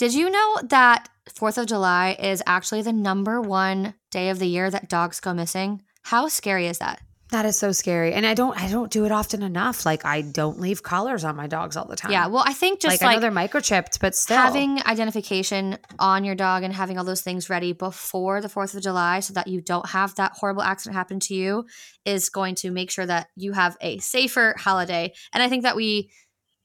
Did you know that 4th of July is actually the number one day of the year that dogs go missing? How scary is that? That is so scary. And I don't I don't do it often enough. Like I don't leave collars on my dogs all the time. Yeah, well, I think just like, like, I know they're microchipped, but still having identification on your dog and having all those things ready before the 4th of July so that you don't have that horrible accident happen to you is going to make sure that you have a safer holiday. And I think that we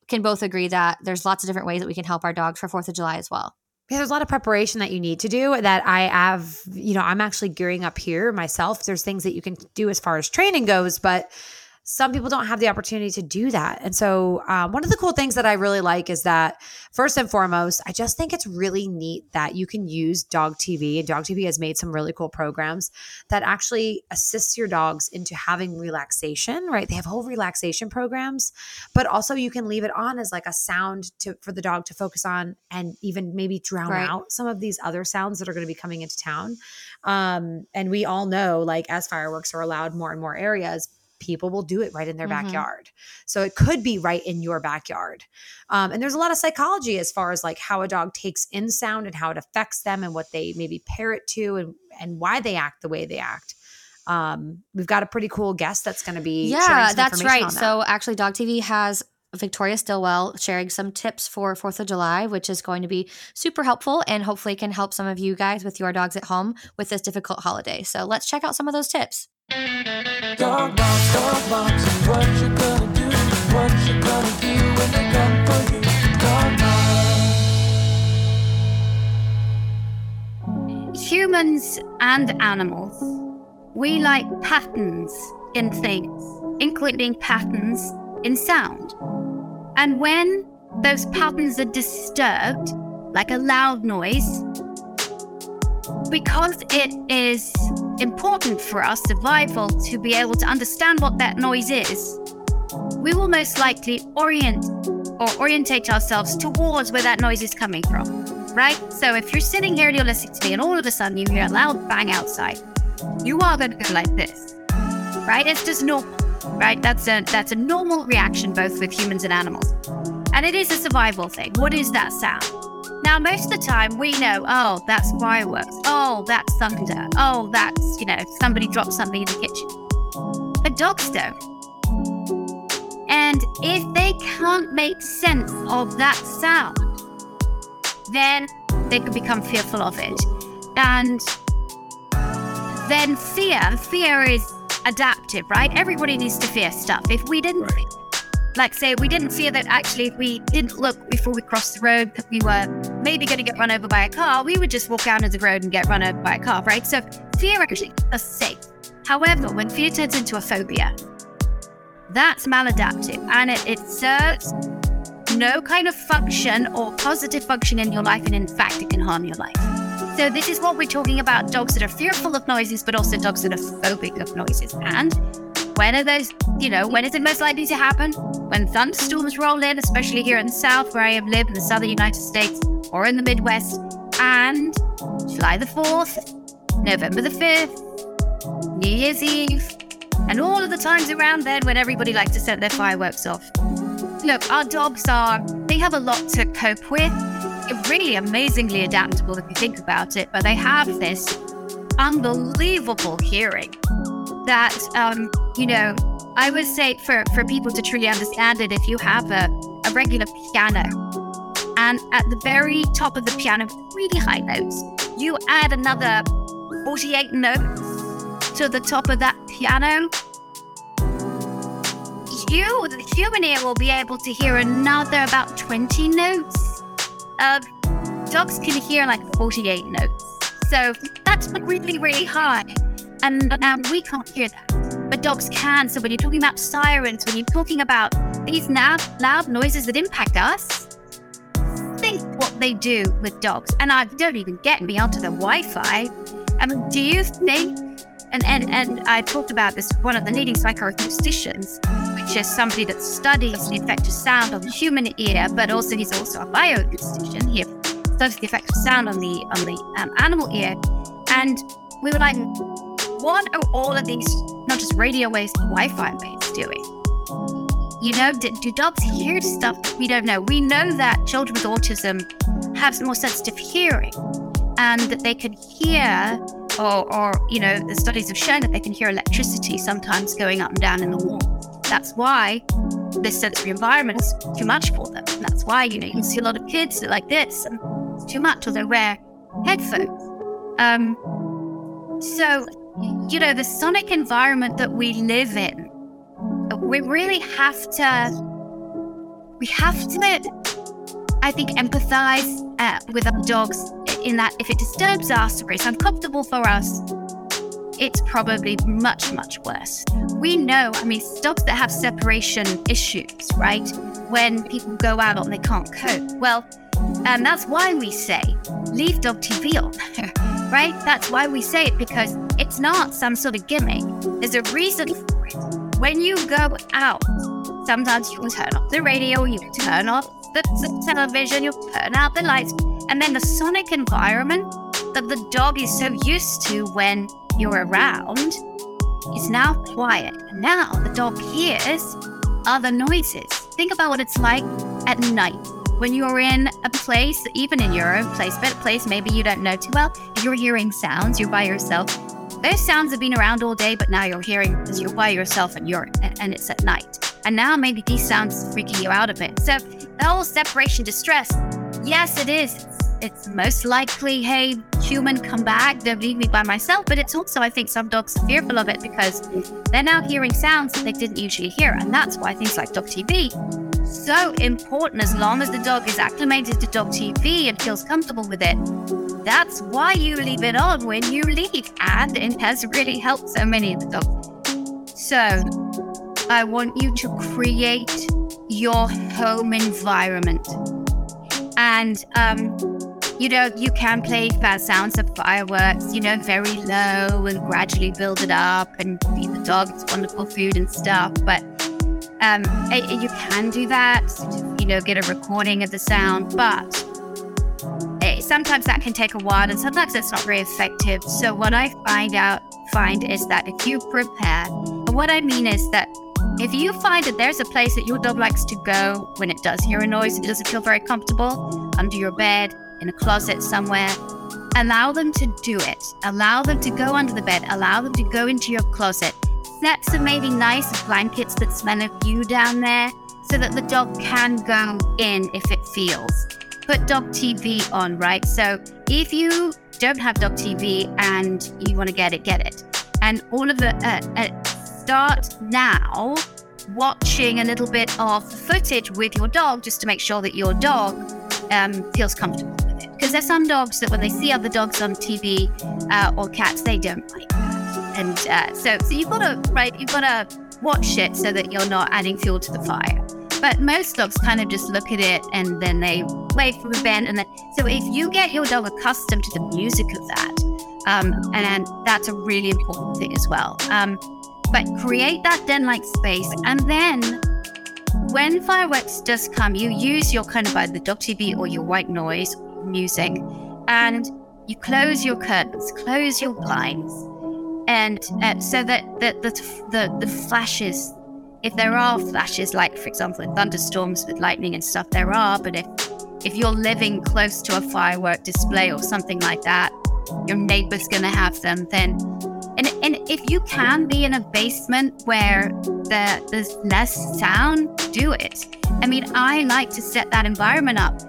can both agree that there's lots of different ways that we can help our dogs for 4th of July as well. Yeah, there's a lot of preparation that you need to do that I have, you know, I'm actually gearing up here myself. There's things that you can do as far as training goes, but some people don't have the opportunity to do that. And so, um, one of the cool things that I really like is that, first and foremost, I just think it's really neat that you can use Dog TV. And Dog TV has made some really cool programs that actually assists your dogs into having relaxation, right? They have whole relaxation programs, but also you can leave it on as like a sound to for the dog to focus on and even maybe drown Right. out some of these other sounds that are going to be coming into town. Um, and we all know, like, as fireworks are allowed more and more areas, people will do it right in their Mhm. backyard. So it could be right in your backyard. Um, and there's a lot of psychology as far as like how a dog takes in sound and how it affects them and what they maybe pair it to and, and why they act the way they act. Um, we've got a pretty cool guest that's going to be sharing Yeah, that's right. that. So actually, Dog TV has Victoria Stilwell sharing some tips for 4th of July, which is going to be super helpful and hopefully can help some of you guys with your dogs at home with this difficult holiday. So let's check out some of those tips. Dog box, dog box. What you gonna do? What you gonna do when they come for you? Dog box. Humans and animals, we like patterns in things, including patterns in sound. And when those patterns are disturbed, like a loud noise, because it is important for our survival to be able to understand what that noise is, we will most likely orient or orientate ourselves towards where that noise is coming from. Right? So if you're sitting here and you're listening to me and all of a sudden you hear a loud bang outside, you are gonna go like this. Right? It's just normal. Right? That's a that's a normal reaction both with humans and animals. And it is a survival thing. What is that sound? Now, most of the time, we know, oh, that's fireworks. Oh, that's thunder. Oh, that's, you know, somebody dropped something in the kitchen. But dogs don't. And if they can't make sense of that sound, then they can become fearful of it. And then fear, fear is adaptive, right? Everybody needs to fear stuff. If we didn't, like say, we didn't fear that actually if we didn't look before we crossed the road that we were maybe going to get run over by a car, we would just walk down the road and get run over by a car, right? So fear actually is safe. However, when fear turns into a phobia, that's maladaptive and it, it serves no kind of function or positive function in your life, and in fact, it can harm your life. So, this is what we're talking about dogs that are fearful of noises, but also dogs that are phobic of noises. And when are those, you know, when is it most likely to happen? When thunderstorms roll in, especially here in the South, where I have lived in the southern United States, or in the Midwest, and July the 4th, November the 5th, New Year's Eve, and all of the times around then when everybody likes to set their fireworks off. Look, our dogs are, they have a lot to cope with. They're really amazingly adaptable if you think about it, but they have this unbelievable hearing that, um, you know, I would say for, for people to truly understand it, if you have a, a regular piano and at the very top of the piano, really high notes, you add another 48 notes to the top of that piano, you, the human ear, will be able to hear another about 20 notes. Uh, dogs can hear like 48 notes. So that's really, really high. And um, we can't hear that. But dogs can. So when you're talking about sirens, when you're talking about these loud, loud noises that impact us, think what they do with dogs. And I don't even get me onto the Wi-Fi. I mean, do you think? And and and I talked about this. One of the leading psychoacousticians, which is somebody that studies the effect of sound on the human ear, but also he's also a bioacoustician. He studies the effect of sound on the on the um, animal ear. And we were like, what are all of these, not just radio waves, but Wi-Fi waves doing? You know, do, do dogs hear stuff we don't know? We know that children with autism have more sensitive hearing and that they can hear or, or you know the studies have shown that they can hear electricity sometimes going up and down in the wall that's why this sensory environment is too much for them and that's why you know you can see a lot of kids like this and it's too much or they wear headphones um, so you know the sonic environment that we live in we really have to we have to i think empathize uh, with our dogs in that if it disturbs us or it's uncomfortable for us it's probably much much worse. We know i mean dogs that have separation issues right? When people go out and they can't cope. Well and that's why we say leave dog tv on right that's why we say it because it's not some sort of gimmick there's a reason for it when you go out, sometimes you turn off the radio, you turn off the t- television, you turn out the lights, and then the sonic environment that the dog is so used to when you're around is now quiet. And now the dog hears other noises. Think about what it's like at night when you're in a place, even in your own place, but a place maybe you don't know too well, you're hearing sounds, you're by yourself. Those sounds have been around all day, but now you're hearing because you're by yourself and you're and it's at night. And now maybe these sounds are freaking you out a bit. So the whole separation distress, yes, it is. It's most likely, hey, human, come back, don't leave me by myself. But it's also, I think, some dogs are fearful of it because they're now hearing sounds that they didn't usually hear. And that's why things like dog TV so important as long as the dog is acclimated to dog TV and feels comfortable with it. That's why you leave it on when you leave, and it has really helped so many of the dogs. So, I want you to create your home environment. And, um, you know, you can play fast sounds of fireworks, you know, very low and gradually build it up and feed the dog its wonderful food and stuff. But um, it, you can do that, you know, get a recording of the sound, but it, sometimes that can take a while and sometimes it's not very effective. So what I find out find is that if you prepare, what I mean is that if you find that there's a place that your dog likes to go when it does hear a noise, it doesn't feel very comfortable, under your bed, in a closet somewhere, allow them to do it. Allow them to go under the bed. Allow them to go into your closet. Set some maybe nice blankets that smell of you down there so that the dog can go in if it feels. Put dog TV on, right? So if you don't have dog TV and you want to get it, get it. And all of the uh, uh, start now watching a little bit of footage with your dog just to make sure that your dog um, feels comfortable with it. Because there's some dogs that when they see other dogs on TV uh, or cats, they don't like. And uh, so, so you've got to right, you've got to watch it so that you're not adding fuel to the fire. But most dogs kind of just look at it and then they wait for the bend. And then, so if you get your dog accustomed to the music of that, um, and, that's a really important thing as well. Um, but create that den-like space, and then when fireworks does come, you use your kind of either the dog TV or your white noise music, and you close your curtains, close your blinds, and uh, so that the, the the the flashes, if there are flashes, like for example in thunderstorms with lightning and stuff, there are. But if if you're living close to a firework display or something like that, your neighbor's gonna have them. Then and, and if you can be in a basement where the, there's less sound, do it. I mean, I like to set that environment up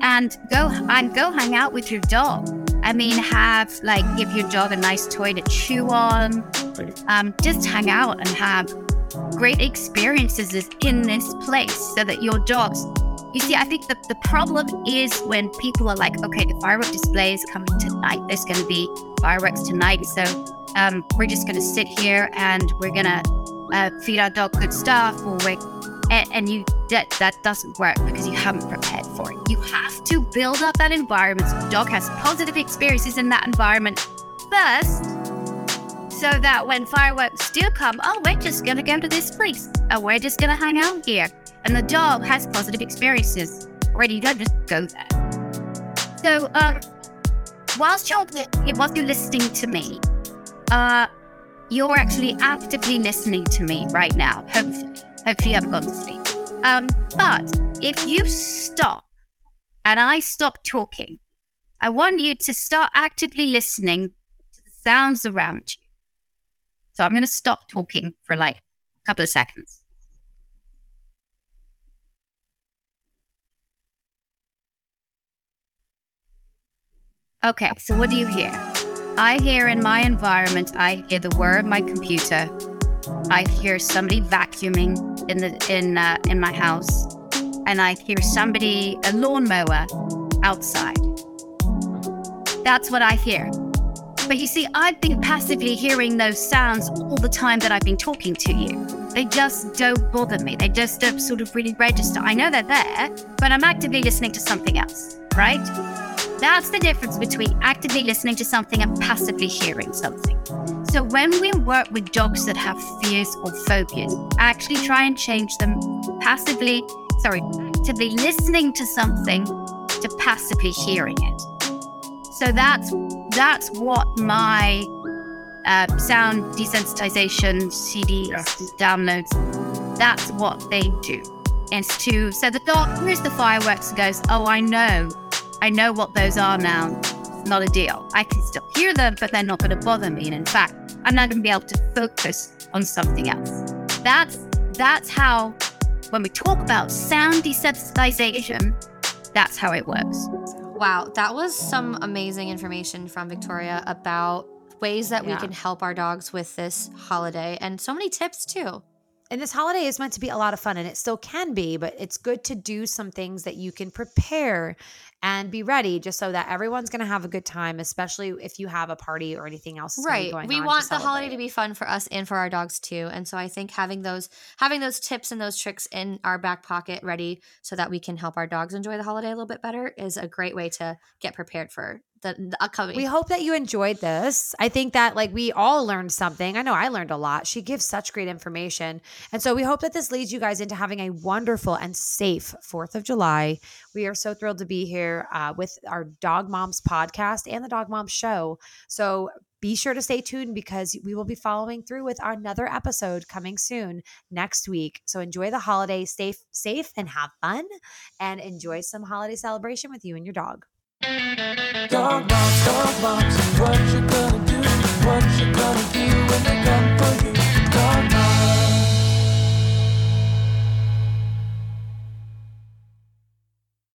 and go and go hang out with your dog. I mean, have like give your dog a nice toy to chew on. Um, just hang out and have great experiences in this place so that your dogs. You see, I think the, the problem is when people are like, okay, the firework display is coming tonight. There's going to be fireworks tonight. So um, we're just going to sit here and we're going to uh, feed our dog good stuff or we and, and you that that doesn't work because you haven't prepared for it. You have to build up that environment. So the dog has positive experiences in that environment first so that when fireworks do come oh we're just going to go to this place and we're just going to hang out here. And the dog has positive experiences. Already you don't just go there. So um whilst you're whilst you're listening to me uh, you're actually actively listening to me right now. Hopefully, hopefully, you haven't gone to sleep. Um, but if you stop and I stop talking, I want you to start actively listening to the sounds around you. So I'm going to stop talking for like a couple of seconds. Okay, so what do you hear? I hear in my environment, I hear the whir of my computer. I hear somebody vacuuming in the in uh, in my house, and I hear somebody a lawnmower outside. That's what I hear. But you see, I've been passively hearing those sounds all the time that I've been talking to you. They just don't bother me. They just don't sort of really register. I know they're there, but I'm actively listening to something else, right? That's the difference between actively listening to something and passively hearing something. So when we work with dogs that have fears or phobias, I actually try and change them passively, sorry, to be listening to something to passively hearing it. So that's that's what my uh, sound desensitization CDs downloads. That's what they do. It's to so the dog hears the fireworks and goes, "Oh, I know, I know what those are now. It's not a deal. I can still hear them, but they're not going to bother me. And in fact, I'm not going to be able to focus on something else. That's that's how when we talk about sound desensitization, that's how it works. Wow, that was some amazing information from Victoria about ways that we can help our dogs with this holiday and so many tips too. And this holiday is meant to be a lot of fun, and it still can be, but it's good to do some things that you can prepare and be ready just so that everyone's going to have a good time, especially if you have a party or anything else. that's gonna be Right. We want the holiday to be fun for us and for our dogs too. And so I think having those having those tips and those tricks in our back pocket ready so that we can help our dogs enjoy the holiday a little bit better is a great way to get prepared for the, upcoming. We hope that you enjoyed this. I think that like we all learned something. I know I learned a lot. She gives such great information. And so we hope that this leads you guys into having a wonderful and safe 4th of July. We are so thrilled to be here uh, with our Dog Moms podcast and the Dog Moms show. So be sure to stay tuned because we will be following through with another episode coming soon next week. So enjoy the holiday, stay safe and have fun and enjoy some holiday celebration with you and your dog. Dog box, dog box, what you gonna do? What you gonna do when they come for you? Dog box.